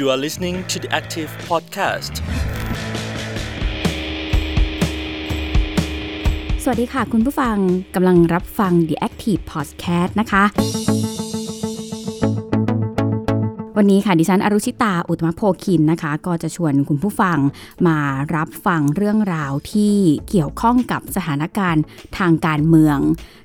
You are listening to the Active Podcast. สวัสดีค่ะคุณผู้ฟังกำลังรับฟัง The Active Podcast นะคะ วันนี้ค่ะดิฉันอรุชิตาอุตมะโพคินนะคะ ก็จะชวนคุณผู้ฟังมารับฟังเรื่องราวที่เกี่ยวข้องกับสถานการณ์ทางการเมือง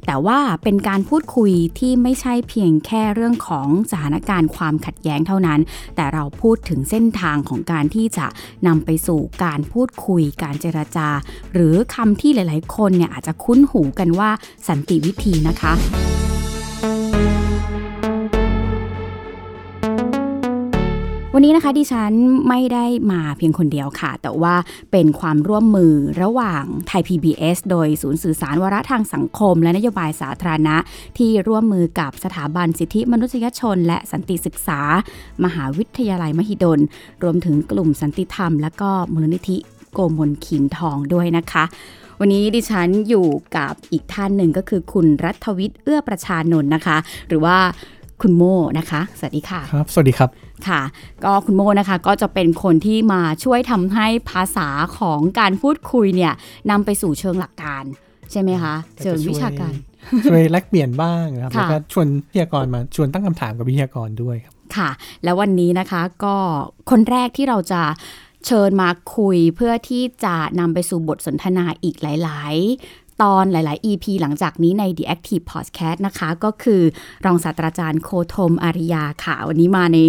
แต่ว่าเป็นการพูดคุยที่ไม่ใช่เพียงแค่เรื่องของสถานการณ์ความขัดแย้งเท่านั้น แต่เราพูดถึงเส้นทางของการที่จะนำไปสู่การพูดคุยการเจรจา หรือคำที่หลาย ๆ คนเนี่ยอาจจะคุ้นหูกันว่าสันติวิธีนะคะ วันนี้นะคะดิฉันไม่ได้มาเพียงคนเดียวค่ะ แต่ว่าเป็นความร่วมมือระหว่างไทย PBS โดยศูนย์สื่อสารวาระทางสังคม และนโยบายสาธารณะ ที่ร่วมมือกับสถาบันสิทธิมนุษยชน และสันติศึกษา มหาวิทยาลัยมหิดล รวมถึงกลุ่มสันติธรรม และก็มูลนิธิโกมลขีนทองด้วยนะคะวันนี้ดิฉันอยู่กับอีกท่านหนึ่งก็คือคุณรัฐวิทย์เอื้อประชานนท์นะคะ หรือว่า คุณโมนะคะ สวัสดีค่ะ ครับ สวัสดีครับ ค่ะ ก็คุณโมนะคะ ก็จะเป็นคนที่มาช่วยทำให้ภาษาของการพูดคุยเนี่ยนำไปสู่เชิงหลักการใช่ไหมคะก็จะเชิงวิชาการ ช่วยแลกเปลี่ยนบ้างครับค่ะแล้วก็ชวนวิทยากรมา ชวนตั้งคำถามกับวิทยากรด้วยครับ ค่ะ แล้ววันนี้นะคะก็คนแรกที่เราจะเชิญมาคุยเพื่อที่จะนำไปสู่บทสนทนาอีกหลาย ๆ ตอนหลาย ๆ EP หลังจากนี้ใน The Active Podcast นะคะ ก็คือรองศาสตราจารย์โคธมอาริยาค่ะ วันนี้มาใน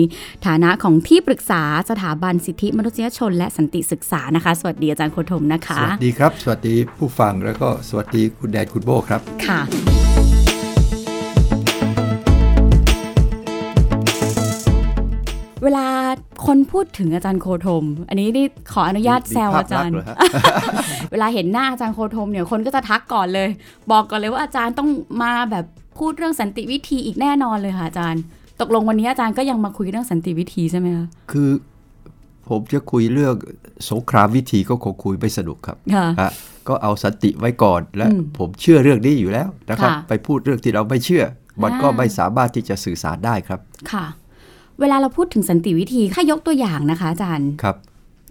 ฐานะของที่ปรึกษาสถาบันสิทธิมนุษยชน และสันติศึกษานะคะ สวัสดีอาจารย์โคธมนะคะ สวัสดีครับ สวัสดีผู้ฟังแล้วก็สวัสดีคุณแดนคุณโบครับ ค่ะ เวลาคนพูดถึงอาจารย์โคธม อันนี้นี่ขออนุญาตมีแซวภาพอาจารย์ลักษณ์เหรอฮะเวลาเห็นหน้าอาจารย์โคธมเนี่ยคนก็จะทักก่อนเลย บอกก่อนเลยว่าอาจารย์ต้องมาแบบพูดเรื่องสันติวิธีอีกแน่นอนเลยค่ะอาจารย์ ตกลงวันนี้อาจารย์ก็ยังมาคุยเรื่องสันติวิธีใช่ไหมคะคือผมจะคุยเรื่องสงครามวิธีก็คงคุยไม่สนุกครับค่ะฮะก็เอาสันติไว้ก่อนและอืมผมเชื่อเรื่องนี้อยู่แล้วนะครับค่ะไปพูดเรื่องที่เราไม่เชื่อ มันก็อ่าไม่สามารถที่จะสื่อสารได้ครับ ค่ะ เวลาเราพูดถึงสันติวิธีถ้ายกตัวอย่างนะคะอาจารย์ครับ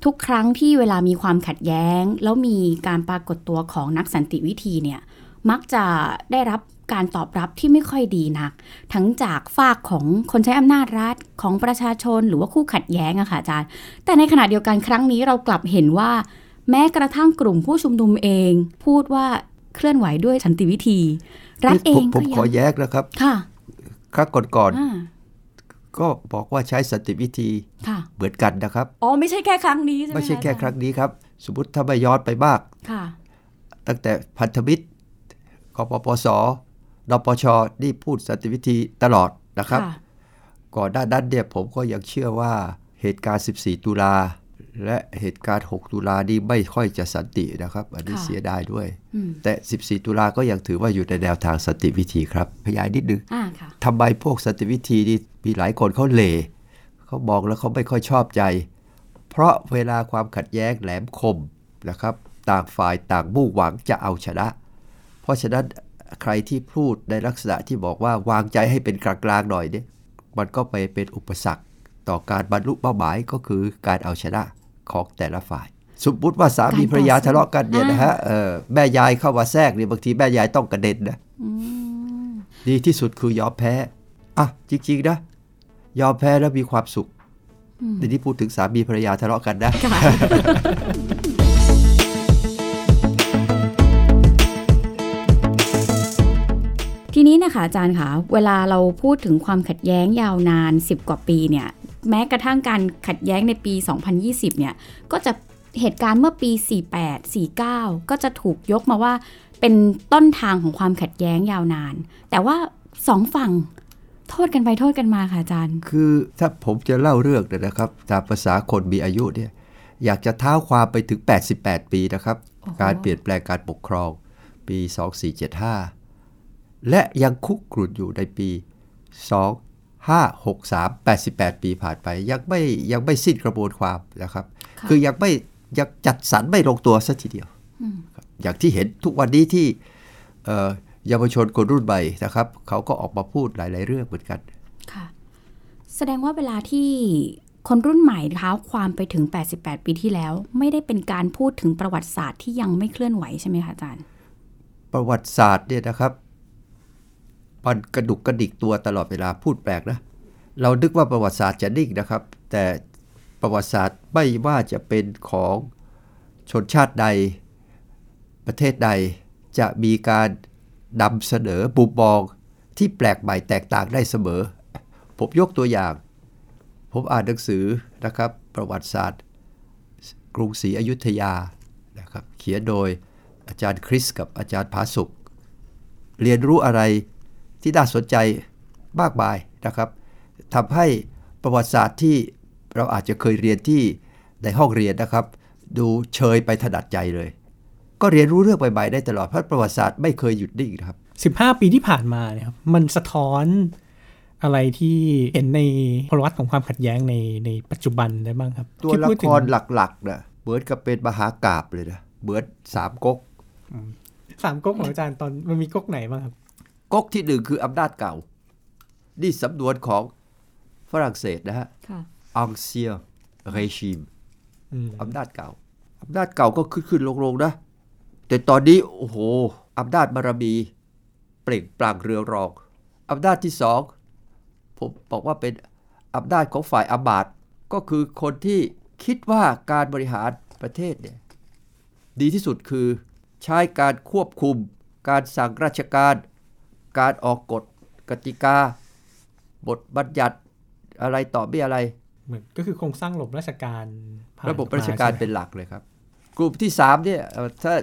ทุกครั้งที่เวลามีความขัดแย้ง แล้วมีการปรากฏตัวของนักสันติวิธีเนี่ยมักจะได้รับการตอบรับที่ไม่ค่อยดีนัก ทั้งจากฝากของคนใช้อำนาจรัฐของประชาชนหรือว่าคู่ขัดแย้งอะค่ะอาจารย์ แต่ในขณะเดียวกันครั้งนี้เรากลับเห็นว่า แม้กระทั่งกลุ่มผู้ชุมนุมเอง พูดว่าเคลื่อนไหวด้วยสันติวิธี รัฐเอผมงผก็มยัของแย้งนะครับ ค่ะครั้งก่อนอ่าๆ ก็บอกว่าใช้สันติวิธีค่ะเหมือนกันนะครับ อ๋อ ไม่ใช่แค่ครั้งนี้ใช่ไหมไม่ใช่ะแค่อาจาย์ครั้งนี้ครับ สมมติถ้าไม่ย้อนไปมากค่ะตั้งแต่พันธมิตรกปปสนปชนี่พูดสันติวิธีตลอดนะครับค่ะก่อนหน้านั้นเนี่ยผมก็ยังเชื่อว่าเหตุการณ์ 14 ตุลา และเหตุการณ์ 6 ตุลานี่ไม่ค่อยจะสันตินะครับ อันนี้ค่ะเสียดายด้วยอืมแต่ 14 ตุลาก็ยังถือว่าอยู่ในแนวทางสันติวิธีครับ ขยายนิดนึงอ่าค่ะทำไมพวกสันติวิธีนี่มีหลายคนเขาเหล่เขามองแล้วเขาไม่ค่อยชอบใจ เพราะเวลาความขัดแย้งแหลมคมนะครับ ต่างฝ่ายต่างมุ่งหวังจะเอาชนะ เพราะฉะนั้นใครที่พูดในลักษณะที่บอกว่าวางใจให้เป็นกลางๆหน่อยเนี่ยมันก็ไปเป็นอุปสรรคต่อการบรรลุเป้าหมายก็คือการเอาชนะ ของแต่ละฝ่าย สมมติว่าสามีภรรยาทะเลาะกันเนี่ยนะฮะเออแม่ยายเข้ามาแทรกเนี่ยบางทีแม่ยายต้องกระเด็นนะอืมดีที่สุดคือยอมแพ้อะจริงๆนะยอมแพ้แล้วมีความสุขในที่พูดถึงสามีภรรยาทะเลาะกันนะค่ะทีนี้นะคะอาจารย์คะเวลาเราพูดถึงความขัดแย้งยาวนาน 10 กว่าปีเนี่ย แม้กระทั่งการขัดแย้งในปี 2020 เนี่ย ก็จะเหตุการณ์เมื่อปี 48 49 ก็จะถูกยกมาว่าเป็นต้นทางของความขัดแย้งยาวนาน แต่ว่าสองฝั่งโทษกันไปโทษกันมาค่ะอาจารย์ คือถ้าผมจะเล่าเรื่องเนี่ยนะครับตามภาษาคนมีอายุเนี่ยอยากจะเท้าความไปถึง 88 ปีนะครับโอ้โหการเปลี่ยนแปลงการปกครองปี 2475 และยังคุกกรุ่นอยู่ในปี 2563 88 ปีผ่านไป ยังไม่ยังไม่สิ้นกระบวนความนะครับค่ะคือยังไม่ยังจัดสรรไม่ลงตัวสัทีเดียวอืมครับอย่างที่เห็นทุกวันนี้ที่เอ่อเยาวชนคนรุ่นใหม่นะครับ เขาก็ออกมาพูดหลาย ๆ เรื่องเหมือนกันค่ะแสดงว่าเวลาที่คนรุ่นใหม่เท้าความไปถึง 88 ปีที่แล้ว ไม่ได้เป็นการพูดถึงประวัติศาสตร์ที่ยังไม่เคลื่อนไหวใช่ไหมคะอาจารย์ ประวัติศาสตร์เนี่ยนะครับ มันกระดุกกระดิกตัวตลอดเวลาพูดแปลกนะเรานึกว่าประวัติศาสตร์จะนิ่งนะครับ แต่ประวัติศาสตร์ไม่ว่าจะเป็นของชนชาติใดประเทศใดจะมีการนำเสนอบุมมองที่แปลกใหม่แตกต่างได้เสมอ ผมยกตัวอย่าง ผมอ่านหนังสือนะครับ ประวัติศาสตร์ กรุงศรีอยุธยานะครับ เขียนโดยอาจารย์คริสกับอาจารย์ผาสุกเรียนรู้อะไร ที่น่าสนใจมากมายนะครับทำให้ประวัติศาสตร์ที่เราอาจจะเคยเรียนที่ในห้องเรียนนะครับ ดูเชยไปถนัดใจเลย ก็เรียนรู้เรื่องใหม่ๆได้ตลอดเพราะประวัติศาสตร์ไม่เคยหยุดนิ่งนะครับ15 ปีที่ผ่านมาเนี่ยครับมันสะท้อนอะไรที่เห็นในพลวัตของความขัดแย้งในในปัจจุบันได้บ้างครับ ตัวที่ละพูดคถึงรหลักๆนะเหมือนกับเป็นมหากาบเลยนะเหมือนสามก๊กสามก๊กของอาจารย์ตอนมันมีก๊กไหนบ้างครับ ก๊กที่หนึ่งคืออำนาจเก่า นี่สำนวนของฝรั่งเศสนะฮะค่ะ ancien régime อืมอำนาจเก่าอำนาจเก่าก็ขึ้นขึ้นลงลงๆนะ แต่ตอนนี้ โอ้โหอำนาจบารมีเปล่งปลั่งเรืองรองอำนาจที่สองผมบอกว่าเป็นอำนาจของฝ่ายอามาตย์ก็คือคนที่คิดว่าการบริหารประเทศเนี่ยดีที่สุดคือใช้การควบคุม การสั่งราชการ การออกกฎกติกา บทบัญญัติอะไรต่อไม่อะไรเหมือนก็คือโครงสร้างระบบราชการผ่านระบบราชการมใช่ไหมเป็นหลักเลยครับ กลุ่มที่3เนี่ยเอ่อถ้า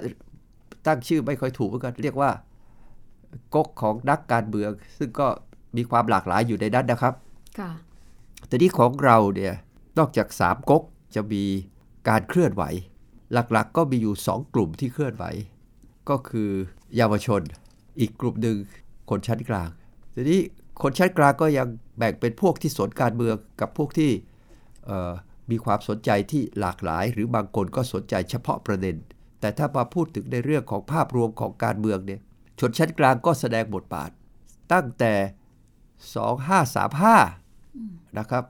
ตั้งชื่อไม่ค่อยถูกเหมือนกันเรียกว่าก๊กของนักการเมือง ซึ่งก็มีความหลากหลายอยู่ในนั้นนะครับค่ะแต่ที่ของเราเนี่ยนอกจาก3ก๊กจะมีการเคลื่อนไหว หลักๆก็มีอยู่ 2 กลุ่มที่เคลื่อนไหว ก็คือเยาวชน อีกกลุ่มหนึ่ง คนชั้นกลาง ทีนี้คนชั้นกลางก็ยังแบ่งเป็นพวกที่สนการเมืองกับพวกที่เอ่อมีความสนใจที่หลากหลาย หรือบางคนก็สนใจเฉพาะประเด็น แต่ถ้ามาพูดถึงในเรื่องของภาพรวมของการเมืองเนี่ยชนชั้นกลางก็แสดงบทบาท ตั้งแต่ 2535 นะครับ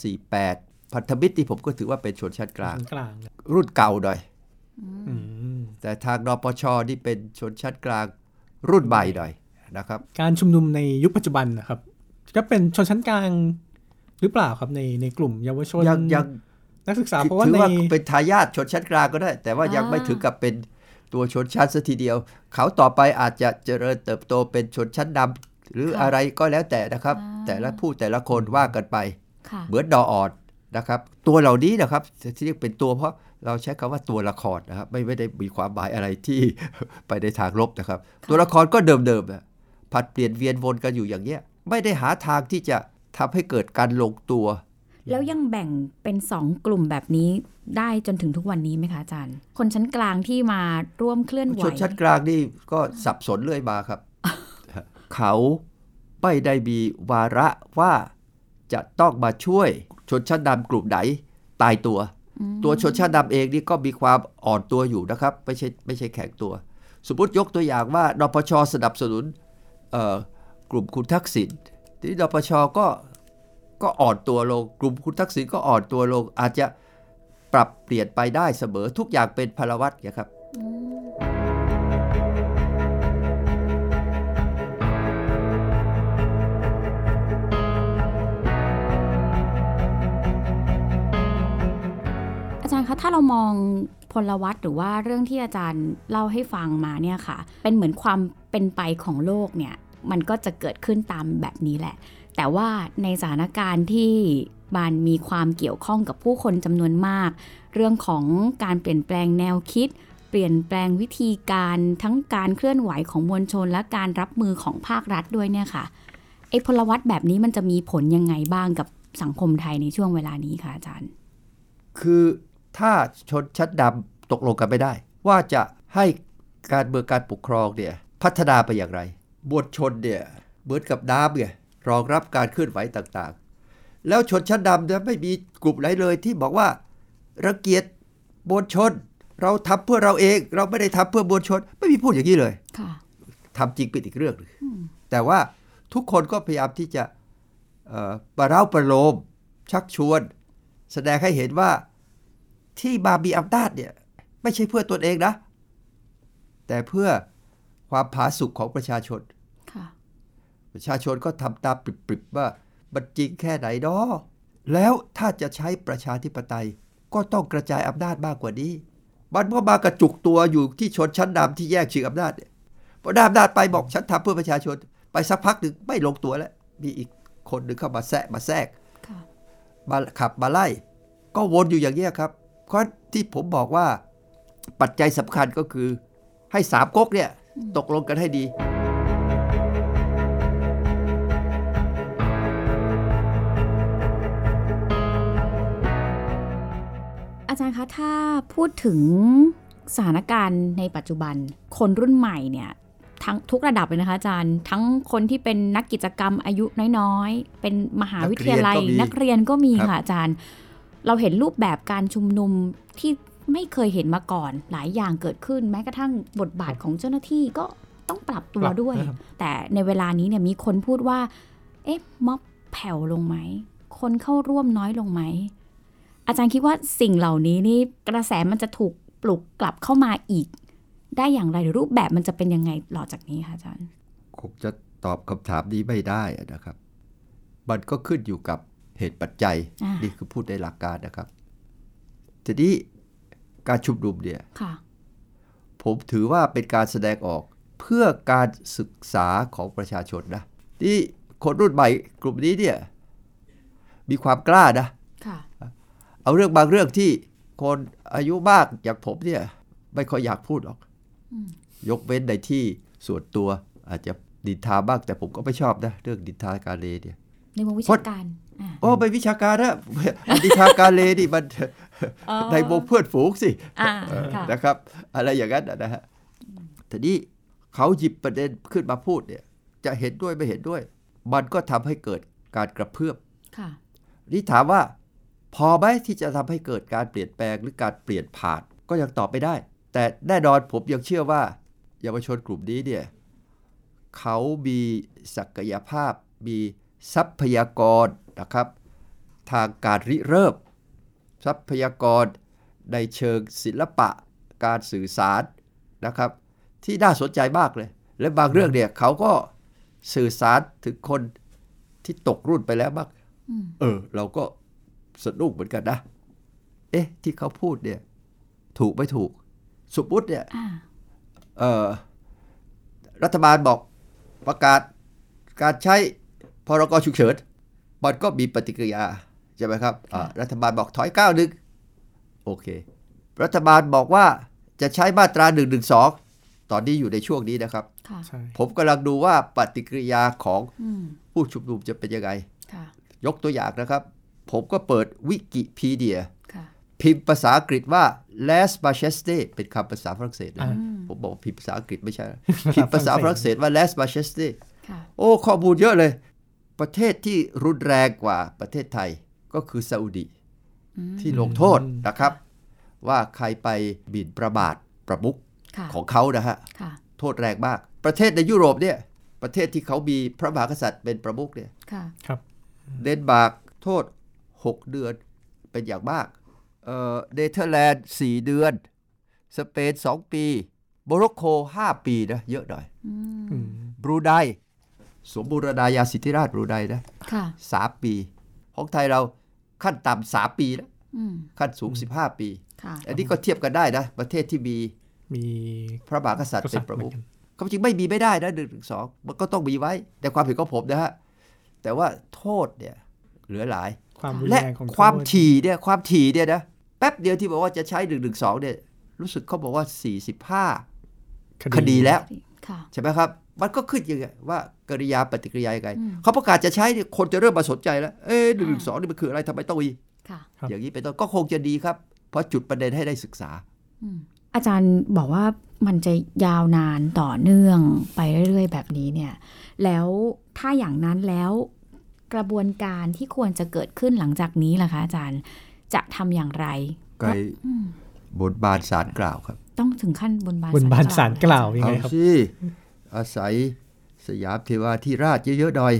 2548 พันธมิตรที่ผมก็ถือว่าเป็นชนชั้นกลางชั้นกลางเนี่ยรุ่นเก่าหน่อยอืมแต่ทางนปชนี่เป็นชนชั้นกลางรุ่นใหม่หน่อย นะครับ การชุมนุมในยุคปัจจุบันนะครับ ก็เป็นชนชั้นกลางหรือเปล่าครับในในกลุ่มเยาวชนยังยังนักศึกษาเพราะว่าถือในว่าเป็นทายาทชนชั้นกลางก็ได้ แต่ว่ายังอ่าไม่ถึงกับเป็นตัวชนชั้นซะทีเดียว เขาต่อไปอาจจะเจริญเติบโตเป็นชนชั้นนำหรืออะไรก็แล้วแต่นะครับ แต่ละผู้แต่ละคนว่ากันไปค่ะเหมือนดอออดนะครับ ตัวเหล่านี้นะครับที่เรียกเป็นตัวเพราะเราใช้คำว่าตัวละครนะครับ ไม่ไม่ได้มีความหมายอะไรที่ไปในทางลบนะครับ ตัวละครก็เดิมๆอะ ผัดเปลี่ยนเวียนวนกันอยู่อย่างเงี้ยไม่ได้หาทางที่จะทำให้เกิดการลงตัว แล้วยังแบ่งเป็นสองกลุ่มแบบนี้ได้จนถึงทุกวันนี้ไหมคะอาจารย์ คนชั้นกลางที่มาร่วมเคลื่อนไหวชนชั้นกลางนี่ก็สับสนเรื่อยมาครับ เขาไม่ได้มีวาระว่าจะต้องมาช่วยชนชั้นนำกลุ่มไหนตายตัว ตัวชนชั้นนำเองนี่ก็มีความอ่อนตัวอยู่นะครับ ไม่ใช่ไม่ใช่แข็งตัว สมมติยกตัวอย่างว่านปชสนับสนุนเอ่อ กลุ่มคุณทักษิณทีนี้นปชก็ก็อ่อนตัวลงกลุ่มคุณทักษิณก็อ่อนตัวลง อาจจะปรับเปลี่ยนไปได้เสมอทุกอย่างเป็นพลวัตนะครับอาจารย์คะถ้าเรามองพลวัตหรือว่าเรื่องที่อาจารย์เล่าให้ฟังมาเนี่ยค่ะ เป็นเหมือนความ เป็นไปของโลกเนี่ยมันก็จะเกิดขึ้นตามแบบนี้แหละ แต่ว่าในสถานการณ์ที่มันมีความเกี่ยวข้องกับผู้คนจำนวนมาก เรื่องของการเปลี่ยนแปลงแนวคิด เปลี่ยนแปลงวิธีการทั้งการเคลื่อนไหวของมวลชนและการรับมือของภาครัฐด้วยเนี่ยค่ะไอ้พลวัตแบบนี้มันจะมีผลยังไงบ้างกับสังคมไทยในช่วงเวลานี้คะอาจารย์ คือถ้าชนชั้นดำตกลงกันไม่ได้ ว่าจะให้การเมืองการปกครองเนี่ย พัฒนาไปอย่างไรมวลชนเนี่ยเหมือนกับน้ำไงรองรับการเคลื่อนไหวต่างๆ แล้วชนชั้นดำเนี่ยไม่มีกลุ่มไหนเลยที่บอกว่ารังเกียจมวลชน เราทำเพื่อเราเอง เราไม่ได้ทำเพื่อมวลชน ไม่มีพูดอย่างนี้เลยค่ะทำจริงเป็นอีกเรื่องหนึ่งแต่ว่าทุกคนก็พยายามที่จะเอ่อประเร้าประโลม ชักชวน แสดงให้เห็นว่าที่มามีอำนาจเนี่ย ไม่ใช่เพื่อตนเองนะ แต่เพื่อ ความผาสุกของประชาชนค่ะประชาชนก็ทำตามปริบๆว่ามันจริงแค่ไหนเนาะแล้วถ้าจะใช้ประชาธิปไตย ก็ต้องกระจายอำนาจมากกว่านี้ มันก็มากระจุกตัวอยู่ที่ชนชั้นนำที่แยกชิงอำนาจเนี่ยพอได้อำนาจไปบอกฉันทำเพื่อประชาชน ไปสักพักหนึ่งไม่ลงตัวแล้ว มีอีกคนหนึ่งเข้ามาแซะมาแทรกค่ะมาขับมาไล่ ก็วนอยู่อย่างเงี้ยครับเพราะที่ผมบอกว่าปัจจัยสำคัญก็คือให้สามก๊กเนี่ย ตกลงกันให้ดีอาจารย์คะถ้าพูดถึงสถานการณ์ในปัจจุบัน คนรุ่นใหม่เนี่ยทั้งทุกระดับเลยนะคะอาจารย์ ทั้งคนที่เป็นนักกิจกรรมอายุน้อยๆ เป็นมหาวิทยาลัยนันักกเรีเรียยนนก็มีครับค่ะอาจารย์ เราเห็นรูปแบบการชุมนุมที่ ไม่เคยเห็นมาก่อน หลายอย่างเกิดขึ้นแม้กระทั่งบทบาทของเจ้าหน้าที่ก็ต้องปรับตัวปรับด้วยนะครับแต่ในเวลานี้เนี่ยมีคนพูดว่า เอ๊ะม็อบแผ่วลงไหม คนเข้าร่วมน้อยลงไหม อาจารย์คิดว่าสิ่งเหล่านี้นี่กระแสมันจะถูกปลุกกลับเข้ามาอีก ได้อย่างไรหรือรูปแบบมันจะเป็นยังไงหลังจากนี้คะอาจารย์ผมจะตอบคำถามนี้ไม่ได้นะครับมันก็ขึ้นอยู่กับเหตุปัจจัยอ่านี่นี่คือพูดในหลักการนะครับ ทีนี้ การชุมนุมเนี่ยค่ะผมถือว่าเป็นการแสดงออกเพื่อการศึกษาของประชาชนนะที่คนรุ่นใหม่กลุ่มนี้เนี่ยมีความกล้านะค่ะเอาเรื่องบางเรื่องที่คนอายุมากอย่างผมเนี่ยไม่ค่อยอยากพูดหรอกอืมยกเว้นในที่ส่วนตัวอาจจะดินทาบ้างแต่ผมก็ไม่ชอบนะ เรื่องดินทาการเลเนี่ย ในวงวิชาการอ่าโอ้ไปวิชาการนะดินทาการเลนี่มันอ๋อในวงเพื่อนฝูงสิอ่าเออค่ะนะครับ อะไรอย่างนั้นนะฮะทีนี้เขาหยิบประเด็นขึ้นมาพูดเนี่ย จะเห็นด้วยไม่เห็นด้วย มันก็ทำให้เกิดการกระเพื่อมค่ะนี่ถามว่า พอไหมที่จะทำให้เกิดการเปลี่ยนแปลงหรือการเปลี่ยนผ่าน ก็ยังตอบไม่ได้ แต่แน่นอนผมยังเชื่อว่าเยาวชนกลุ่มนี้เนี่ยเขามีศักยภาพมี ทรัพยากรนะครับ ทางการริเริ่ม ทรัพยากรในเชิงศิลปะการสื่อสารนะครับ ที่น่าสนใจมากเลย และบางเรื่องเนี่ยเขาก็สื่อสารถึงคนที่ตกรุ่นไปแล้วบ้างอืมเออ เราก็สนุกเหมือนกันนะ เอ๊ะ ที่เขาพูดเนี่ย ถูกไม่ถูก สมมติเนี่ยอ่าเอ่อรัฐบาลบอกประกาศการใช้ พรกฉุกเฉินมันก็มีปฏิกิริยาใช่ไหมครับอ่ารัฐบาลบอกถอยก้าวหนึ่งโอเค รัฐบาลบอกว่าจะใช้มาตรา1นึตอนนี้อยู่ในช่วงนี้นะครับค่ะใช่ผมกำลังดูว่าปฏิกิริยาของอืมผู้ชุมนุมจะเป็นยังไงค่ะยกตัวอย่างนะครับ ผมก็เปิดวิกิพีเดียค่ะพิมพ์ภาษาอังกฤษว่า last majesté เป็นคำภาษาฝรั่งเศสนะอ่าผมบอกว่าพิมพ์ภาษาอังกฤษไม่ใช่ พิมพ์ภาษาฝรั่งเศสว่า last majesté ค่ะโอ้ข้อมูลเยอะเลย ประเทศที่รุนแรงกว่าประเทศไทยก็คือซาอุดีอืมที่ลงโทษนะครับ ว่าใครไปหมิ่นประมาทประมุขค่ะของเขานะฮะค่ะโทษแรงมาก ประเทศในยุโรปเนี่ยประเทศที่เขามีพระมหากษัตริย์เป็นประมุขเนี่ยค่ะครับเดนมาร์กโทษ 6 เดือนเป็นอย่างมากเอ่อเนเธอร์แลนด์4เดือน สเปน 2 ปีโมร็อกโก5ปีนะเยอะหน่อยอืมอืมบรูไน สมบูรณาญาสิทธิราชบรูไนนะค่ะ3ปี ของไทยเราขั้นต่ำ3ปีนะอืมขั้นสูง15ปีค่ะอันนี้ก็เทียบกันได้นะ ประเทศที่มีมีพระมหากษัตริย์กเป็ษัตนริย์ประเหมืมุอขนกันความจริงไม่มีไม่ได้นะหนึ่งถึงสองมันก็ต้องมีไว้ แต่ความเห็นของผมนะฮะ แต่ว่าโทษเนี่ยเหลือหลายความรุนและแรงของความโทษถี่เนี่ยความถี่เนี่ยนะแป๊บเดียวที่บอกว่าจะใช้หนึ่งหนึ่งสองเนี่ยรู้สึกเขาบอกว่า45คดีแล้วค่ะใช่ไหมครับ มันก็ขึ้นยังไงว่ากริยาปฏิกิริยายังไงอืมเขาประกาศจะใช้เนี่ยคนจะเริ่มมาสนใจแล้ว เอ๊ะหนึ่งหนึ่งสองนี่มันคืออะไรทำไมต้องมีค่ะครับอย่างนี้เป็นต้นก็คงจะดีครับ เพราะจุดประเด็นให้ได้ศึกษาอืมอาจารย์บอกว่ามันจะยาวนานต่อเนื่องไปเรื่อย ๆ แบบนี้เนี่ย แล้วถ้าอย่างนั้นแล้วกระบวนการที่ควรจะเกิดขึ้นหลังจากนี้ล่ะคะอาจารย์จะทำอย่างไรไกลอืมบนบานสารกล่าวครับ ต้องถึงขั้นบนบานบนบานสารกล่าวเลยยังเอาไงครับสิ อาศัยสยามเทวาธิราชเยอะๆหน่อย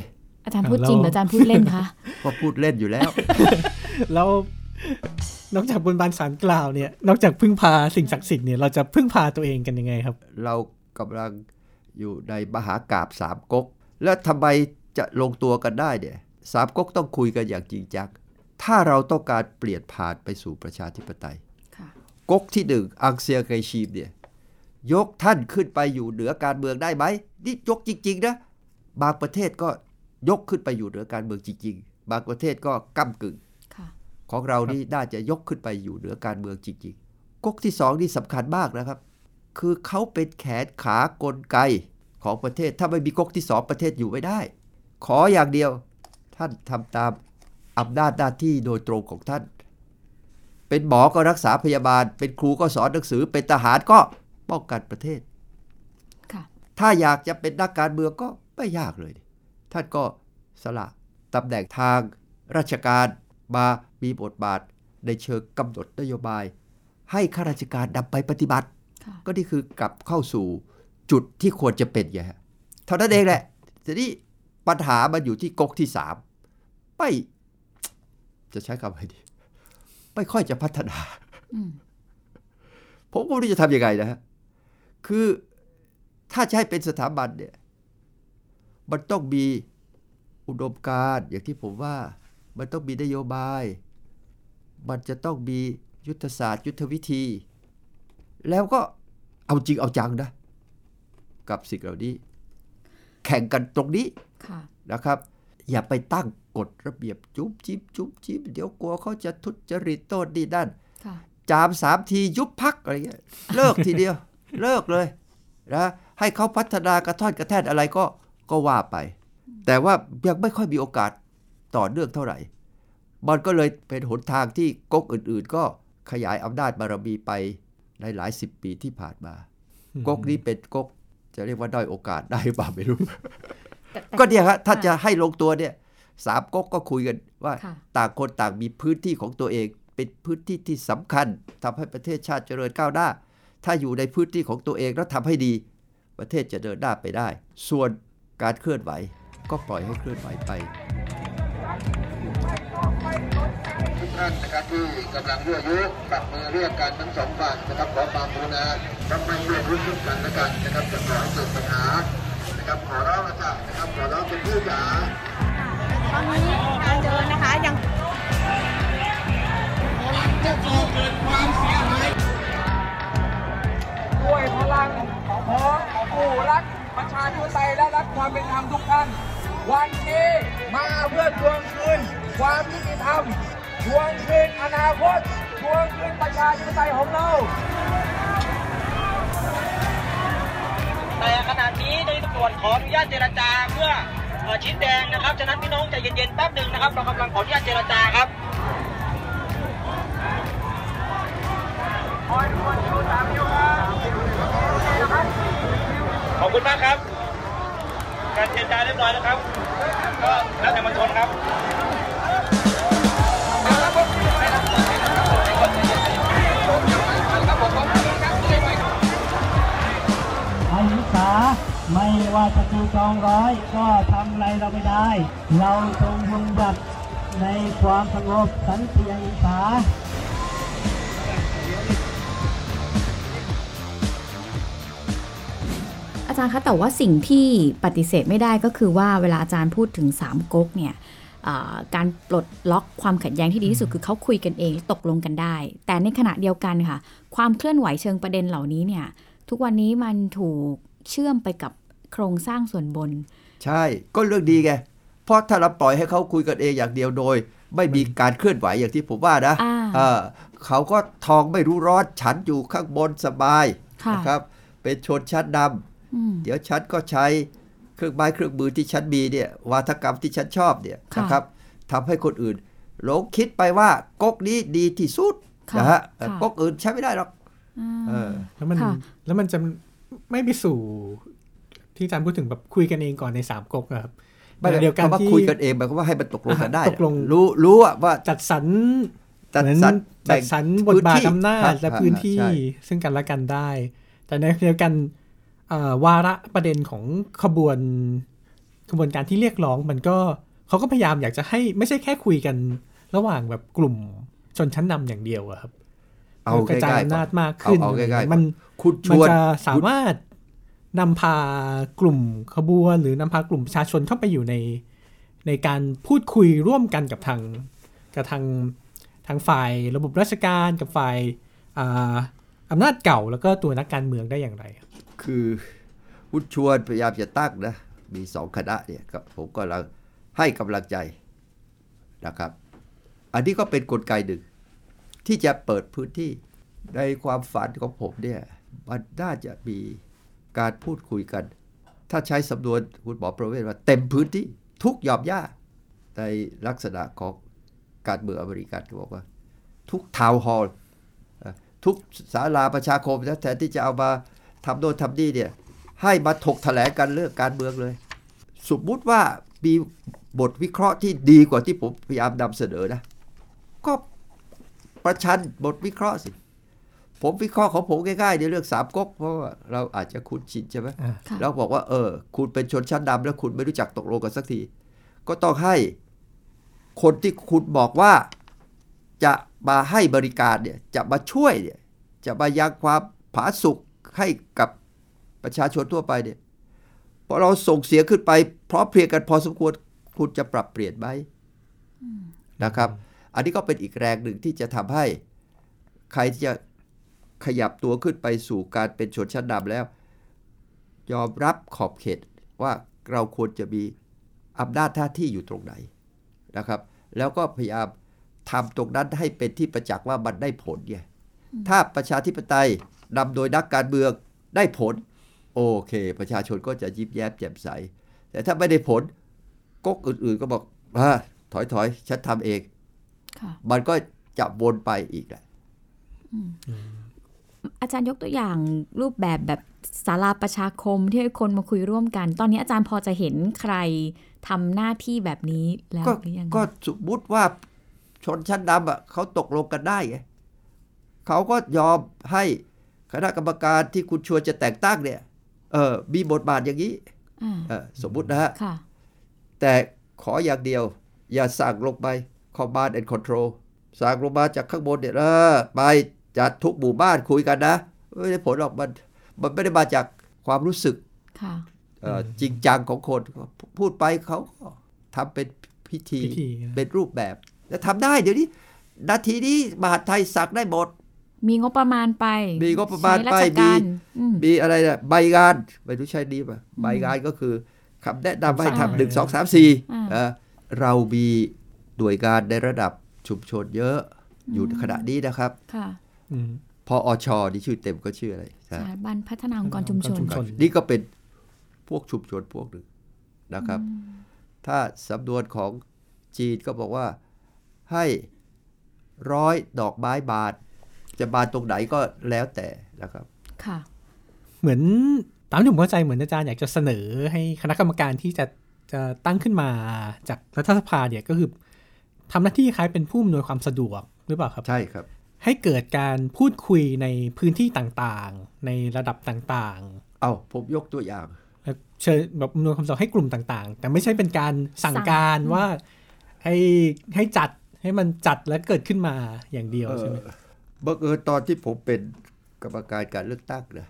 อาจารย์พูดจริงหรืออาจารย์พูดเล่นคะ ก็พูดเล่นอยู่แล้ว แล้วนอกจากบนบานสารกล่าวเนี่ย นอกจากพึ่งพาสิ่งศักดิ์สิทธิ์เนี่ย เราจะพึ่งพาตัวเองกันยังไงครับ เรากำลังอยู่ในมหากาบสามก๊ก แล้วทำไมจะลงตัวกันได้เนี่ยสามก๊กต้องคุยกันอย่างจริงจัง ถ้าเราต้องการเปลี่ยนผ่านไปสู่ประชาธิปไตยค่ะก๊กที่หนึ่งอังเซียไกชีมเนี่ย ยกท่านขึ้นไปอยู่เหนือการเมืองได้ไหมนี่ยกจริง ๆ นะ บางประเทศก็ยกขึ้นไปอยู่เหนือการเมืองจริง ๆ บางประเทศก็ก้ากึ่งค่ะของเรานี่น่าจะยกขึ้นไปอยู่เหนือการเมืองจริงๆก๊กที่สองนี่สำคัญมากนะครับ คือเขาเป็นแขนขากลไกของประเทศ ถ้าไม่มีก๊กที่สองประเทศอยู่ไม่ได้ ขออย่างเดียวท่านทำตามอำนาจหน้าที่โดยตรงของท่าน เป็นหมอก็รักษาพยาบาล เป็นครูก็สอนหนังสือ เป็นทหารก็ ป้องกันประเทศค่ะถ้าอยากจะเป็นนักการเมืองก็ไม่ยากเลย ท่านก็สละตำแหน่งทางราชการมามีบทบาทในเชิงกำหนดนโยบาย ให้ข้าราชการนำไปปฏิบัติค่ะก็นี่คือกลับเข้าสู่จุดที่ควรจะเป็นไงฮะเท่านั้นเองแหละทีนี้ปัญหามันอยู่ที่ก๊กที่สามไม่จะใช้คำอะไรดี ไม่ค่อยจะพัฒนาอืมผมก็ไม่รู้จะทำยังไงนะฮะ คือถ้าจะให้เป็นสถาบันเนี่ยมันต้องมีอุดมการณ์อย่างที่ผมว่ามันต้องมีนโยบาย มันจะต้องมียุทธศาสตร์ ยุทธวิธี แล้วก็เอาจริงเอาจังนะ กับสิ่งเหล่านี้ แข่งกันตรงนี้ค่ะนะครับ อย่าไปตั้งกฎระเบียบจุ๊บจิ๊บจุ๊บจิ๊บเดี๋ยวกลัวเขาจะทุจริตโต้นนี่นั่นค่ะจามสามทียุบพักอะไรเงี้ยเลิกทีเดียว เลิกเลยนะให้เขาพัฒนากระท่อนกระแท่นอะไรก็ก็ว่าไป แต่ว่ายังไม่ค่อยมีโอกาสต่อเนื่องเท่าไหร่มันก็เลยเป็นหนทางที่ก๊กอื่น ๆ ก็ขยายอำนาจบารมีไปในหลายสิบปีที่ผ่านมาก๊กนี้เป็นก๊กจะเรียกว่าด้อยโอกาสได้หรือเปล่าไม่รู้แต่แต่ก็เนี่ยครับถ้าจะให้ลงตัวเนี่ยสามก๊กก็คุยกันว่าค่ะต่างคนต่างมีพื้นที่ของตัวเอง เป็นพื้นที่ที่สำคัญทำให้ประเทศชาติเจริญก้าวหน้า ถ้าอยู่ในพื้นที่ของตัวเองแล้วทำให้ดี ประเทศจะเดินหน้าไปได้ ส่วนการเคลื่อนไหวก็ปล่อยให้เคลื่อนไหวไปทุกท่านนะครับที่กำลังยั่วยุปรับมือเรียกกันทั้งสองฝ่ายนะครับขอความกรุณาต้องไม่ยั่วยุซึ่งกันและกันนะครับจะขอให้เกิดปัญหานะครับขอร้องนะจ๊ะนะครับขอร้องเป็นผู้จ๋าตอนนี้การเดินนะคะยังจะก่อเกิด้วามเสียหาย้วยพลังของผู้รักประชาธิปไตยและรักความเป็นธรรมทุกท่าน วันนี้มาเพื่อทวงคืนความยุติธรรมทวงคืนอนาคตทวงคืนประชาธิปไตยของเรา แต่ขณะนี้ในตำรวจขออนุญาตเจรจาเพื่อชี้แจงนะครับฉะนั้นพี่น้องใจเย็นๆแป๊บหนึ่งนะครับ เรากำลังขออนุญาตเจรจาครับ ขอบคุณมากครับ การเจรจาเรียบร้อยแล้วครับ ก็แล้วแต่มวลชนครับอหิสาไม่ว่าจะถูกองร้อยก็ทำอะไรเราไม่ได้ เราจงยึงหยัดในความสงบสันติอหิงสา อาจารย์คะแต่ว่าสิ่งที่ปฏิเสธไม่ได้ก็คือว่าเวลาอาจารย์พูดถึงสามก๊กเนี่ยอ่าการปลดล็อกความขัดแย้งที่ดีที่สุดคือเขาคุยกันเองและตกลงกันได้ แต่ในขณะเดียวกันค่ะ ความเคลื่อนไหวเชิงประเด็นเหล่านี้เนี่ยทุกวันนี้มันถูกเชื่อมไปกับโครงสร้างส่วนบน ใช่ก็เรื่องดีไงเพราะถ้าเราปล่อยให้เขาคุยกันเองอย่างเดียวโดย ไม่มีการเคลื่อนไหวอย่างที่ผมว่านะอ่าเออเขาก็ทองไม่รู้ร้อนฉันอยู่ข้างบนสบายค่ะนะครับเป็นชนชั้นนอืมำ เดี๋ยวฉันก็ใช้เครื่องไม้เครื่องมือที่ฉันมีเนี่ย วาทกรรมที่ฉันชอบเนี่ยค่ะนะครับทำให้คนอื่นหลงคิดไปว่าก๊กนี้ดีที่สุดค่ะนะฮะเออค่ะก๊กอื่นใช้ไม่ได้หรอกอ่าเออแล้วมันค่ะแล้วมันจะไม่ไปสู่ที่อาจารย์พูดถึงแบบคุยกันเองก่อนในสามก๊กอะครับไม่เดียวกันคำว่าที่คุยกันเองหมายความว่าให้มันตกลงกันได้อ่าตกลงรู้รู้อะว่าจัดสรรจัดเหมือนสรรจัแบ่ดงสรรบทบาทพื้นที่อำนาจครับและพื้นที่ใช่ซึ่งกันและกันได้ แต่ในเดียวกันเอ่อ วาระประเด็นของขบวนกระบวนการที่เรียกร้องมันก็เขาก็พยายามอยากจะให้ไม่ใช่แค่คุยกันระหว่างแบบกลุ่มชนชั้นนำอย่างเดียวอะครับ เอากระจายง่ายๆอำนาจก่อนมากขึ้นเอาเอาง่ายๆมันคุณชมันวนจะสามารถนำพากลุ่มขบวน หรือนำพากลุ่มประชาชนเข้าไปอยู่ในในการพูดคุยร่วมกันกับทางกับทางทางฝ่ายระบบราชการกับฝ่ายอ่าอำนาจเก่าแล้วก็ตัวนักการเมืองได้อย่างไรครับ คือคุณชวนพยายามจะตั้งนะ มีสองคณะเนี่ยผมก็ลังให้กำลังใจนะครับ อันนี้ก็เป็นกลไกหนึ่ง ที่จะเปิดพื้นที่ในความฝันของผมเนี่ยมันน่าจะมีการพูดคุยกัน ถ้าใช้สำนวนคุณหมอประเวศว่าเต็มพื้นที่ทุกหย่อมย่าในลักษณะของการเมืองอเมริกันก็บอกว่า ทุกทาวน์ฮอลล์ทุกศาลาประชาคมนะแทนที่จะเอามา ทำโน่นทำนี่เนี่ย ให้มาถกแถลงกันเรื่องการเมืองเลย สมมุติว่ามีบทวิเคราะห์ที่ดีกว่าที่ผมพยายามนำเสนอนะ ก็ประชันบทวิเคราะห์สิ ผมวิเคราะห์ของผมง่ายๆในเรื่องสามก๊กเพราะว่าเราอาจจะคุ้นชินใช่ไหมอ่าค่ะแล้วบอกว่าเออ คุณเป็นชนชั้นนำแล้วคุณไม่รู้จักตกลงกันสักที ก็ต้องให้คนที่คุณบอกว่าจะมาให้บริการเนี่ย จะมาช่วยเนี่ย จะมายังความผาสุก ให้กับประชาชนทั่วไปเนี่ยพอเราส่งเสียขึ้นไปพร้อเพรียงกันพอสมควรคุณจะปรับเปลี่ยนไหมนะครับ อันนี้ก็เป็นอีกแรงหนึ่งที่จะทำให้ใครที่จะขยับตัวขึ้นไปสู่การเป็นชนชั้นนำแล้ว ยอมรับขอบเขตว่าเราควรจะมีอำนาจหน้าที่อยู่ตรงไหนนะครับ แล้วก็พยายามทำตรงนั้นให้เป็นที่ประจักษ์ว่ามันได้ผลไงถ้าประชาธิปไตย นำโดยนักการเมืองได้ผล โอเค ประชาชนก็จะยิ้มแย้มแจ่มใส แต่ถ้าไม่ได้ผลก๊กอื่นๆก็บอกอ่าถอยถอยๆฉันทำเองค่ะมันก็จะวนไปอีกแหละอาจารย์ยกตัวอย่างรูปแบบแบบศาลาประชาคมที่ให้คนมาคุยร่วมกัน ตอนนี้อาจารย์พอจะเห็นใครทำหน้าที่แบบนี้แล้วก็หรือยังก็สมมุติว่าชนชั้นนำอะเขาตกลงกันได้ไงเขาก็ยอมให้ คณะกรรมการที่คุณชวนจะแต่งตั้งเนี่ยเออมีบทบาทอย่างนี้อ่าเออสมมุตินะฮะค่ะแต่ขออย่างเดียว อย่าสั่งลงไป command and control สั่งลงมาจากข้างบนเนี่ยเออไปจัดทุกหมู่บ้านคุยกันนะไม่ได้ผลหรอกมันมันไม่ได้มาจากความรู้สึกค่ะเอ่อจริงจังของคนพูดไปเขาก็ทำเป็นพิธีพิธีนะเป็นรูปแบบ แล้วทำได้เดี๋ยวนี้ นาทีนี้มหาดไทยสักได้หมด มีงบประมาณไป มีงบประมาณใช้ไปราชการมีอืมมีอะไรนะใบงานไม่รู้ใช่ดีป่ะใบงานก็คือคำแนะนำให้อ่าทำหนึ่งสองสามสี่อ่าเอ่อเรามีหน่วยงานในระดับชุมชนเยอะอยู่ขณะนี้นะครับค่ะอืมพออชนี่ชื่อเต็มก็ชื่ออะไรสถาบันพัฒนาองค์กรชุมชนชุมชน นี่ก็เป็นพวกชุมชนพวกหนึ่งนะครับ ถ้าสำนวนของจีนก็บอกว่าให้ร้อยดอกไม้บาน จะบานตรงไหนก็แล้วแต่นะครับ ค่ะ เหมือนตามที่ผมเข้าใจเหมือนอาจารย์อยากจะเสนอให้คณะกรรมการที่จะจะตั้งขึ้นมาจากรัฐสภาเนี่ยก็คือทำหน้าที่คล้ายเป็นผู้อำนวยความสะดวกหรือเปล่าครับ ใช่ครับ ให้เกิดการพูดคุยในพื้นที่ต่างๆ ในระดับต่างเอาผมยกตัวอย่างๆแล้วเชิญแบบอำนวยความสะดวกให้กลุ่มต่างๆ แต่ไม่ใช่เป็นการสั่งสั่งการอืมว่าให้ให้จัดให้มันจัดแล้วเกิดขึ้นมาอย่างเดียวใช่ไหม บังเอิญตอนที่ผมเป็นกรรมการการเลือกตั้งนะ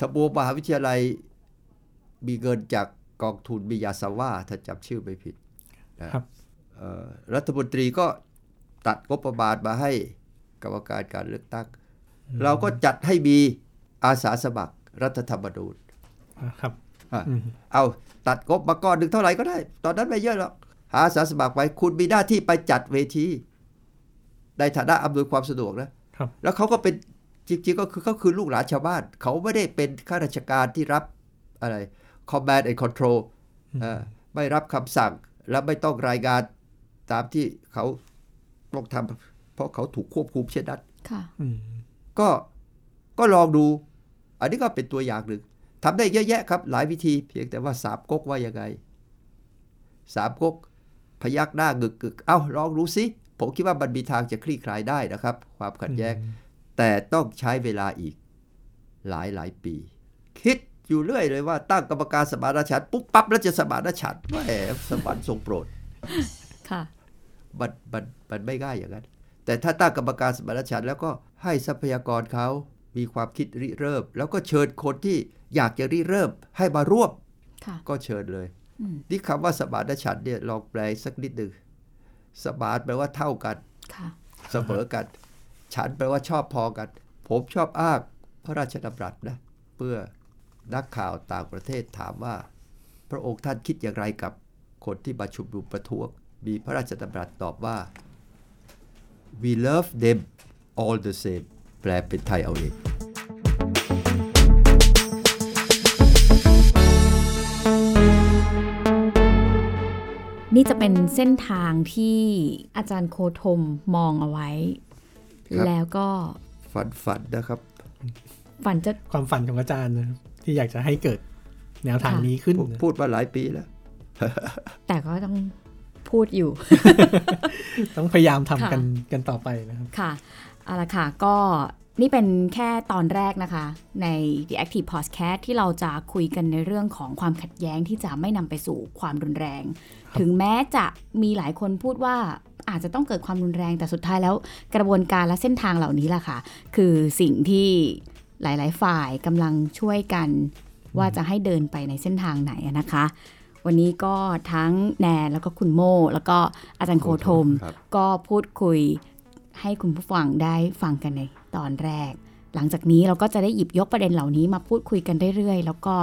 ทบวมหาวิทยาลัยมีเงินจากกองทุนมิยาซาว่า ถ้าจำชื่อไม่ผิดนะครับเอ่อรัฐมนตรีก็ตัดงบประมาณมาให้กรรมการการเลือกตั้ง เราก็จัดให้มีอาสาสมัครรัฐธรรมนูญอ่าครับอะอืมเอาตัดงบมาก้อนหนึ่งเท่าไหร่ก็ได้ ตอนนั้นไม่เยอะหรอกหาอาสาสมัครไปคุณมีหน้าที่ไปจัดเวทีในฐานะอำนวยความสะดวกนะครับ แล้วเขาก็เป็นจริงๆก็คือเขาคือลูกหลานชาวบ้าน เขาไม่ได้เป็นข้าราชการที่รับอะไร command and control เอ่อไม่รับคำสั่งและไม่ต้องรายงานตามที่เขาต้องทำเพราะเขาถูกควบคุมเช่นนั้นค่ะอืมก็ก็ลองดู อันนี้ก็เป็นตัวอย่างหนึ่งทำได้เยอะแยะครับ หลายวิธีเพียงแต่ว่าสามก๊กว่ายังไงสามก๊กพยักหน้างึกกึกๆเอ้าลองรู้สิ ผมคิดว่ามันมีทางจะคลี่คลายได้นะครับ ความขัดแย้ง แต่ต้องใช้เวลาอีกหลายหลายปี คิดอยู่เรื่อยเลยว่าตั้งกรรมการสมานฉันท์ปุ๊บปั๊บแล้วจะสมานฉันท์แหมสวรรค์ทรงโปรดค่ะมันมันมันไม่ง่ายอย่างนั้น แต่ถ้าตั้งกรรมการสมานฉันท์แล้วก็ให้ทรัพยากรเขามีความคิดริเริ่ม แล้วก็เชิญคนที่อยากจะริเริ่มให้มาร่วมค่ะก็เชิญเลยอืมนี่คำว่าสมานฉันท์เนี่ยลองแปลสักนิดหนึ่ง สมานแปลว่าเท่ากันค่ะเสมอกัน ฉันแปลว่าชอบพอกัน ผมชอบอ้างพระราชดำรัสนะ เพื่อนักข่าวต่างประเทศถามว่า พระองค์ท่านคิดอย่างไรกับคนที่มาชุมนุมประท้วงมีพระราชดำรัสตอบว่า we love them all the same แปลเป็นไทยเอาเอง นี่จะเป็นเส้นทางที่อาจารย์โคธมมองเอาไว้ ครับ แล้วก็ฝันฝันนะครับ ฝันจะ ความฝันของอาจารย์นะครับที่อยากจะให้เกิดแนวทางนี้ขึ้นผมนะพูดมาหลายปีแล้ว แต่ก็ต้องพูดอยู่ ต้องพยายามทำค่ะกันกันต่อไปนะครับ ค่ะเอาละค่ะ ก็ นี่เป็นแค่ตอนแรกนะคะ ใน The Active Podcast ที่เราจะคุยกันในเรื่องของความขัดแย้งที่จะไม่นำไปสู่ความรุนแรงครับถึงแม้จะมีหลายคนพูดว่าอาจจะต้องเกิดความรุนแรงแต่สุดท้ายแล้วกระบวนการและเส้นทางเหล่านี้แหละค่ะ คือสิ่งที่หลาย ๆ ฝ่ายกำลังช่วยกันว่าจะให้เดินไปในเส้นทางไหนอะนะคะ วันนี้ก็ทั้งแนนแล้วก็คุณโมแล้วก็อาจารย์โคธมครับก็พูดคุยให้คุณผู้ฟังได้ฟังกันใน ตอนแรก หลังจากนี้เราก็จะได้หยิบยกประเด็นเหล่านี้มาพูดคุยกันเรื่อยๆ แล้วก็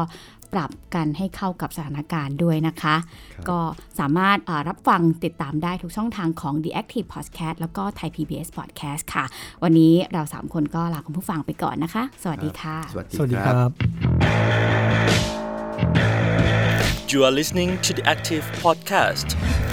ปรับกันให้เข้ากับสถานการณ์ด้วยนะคะครับก็สามารถเอ่อรับฟังติดตามได้ทุกช่องทางของ The Active Podcast แล้วก็ Thai PBS Podcast ค่ะ วันนี้เราสามคนก็ลาคุณผู้ฟังไปก่อนนะคะ สวัสดีค่ะ สวัสดีสวัสดีคครัรับบ You are listening to the Active Podcast.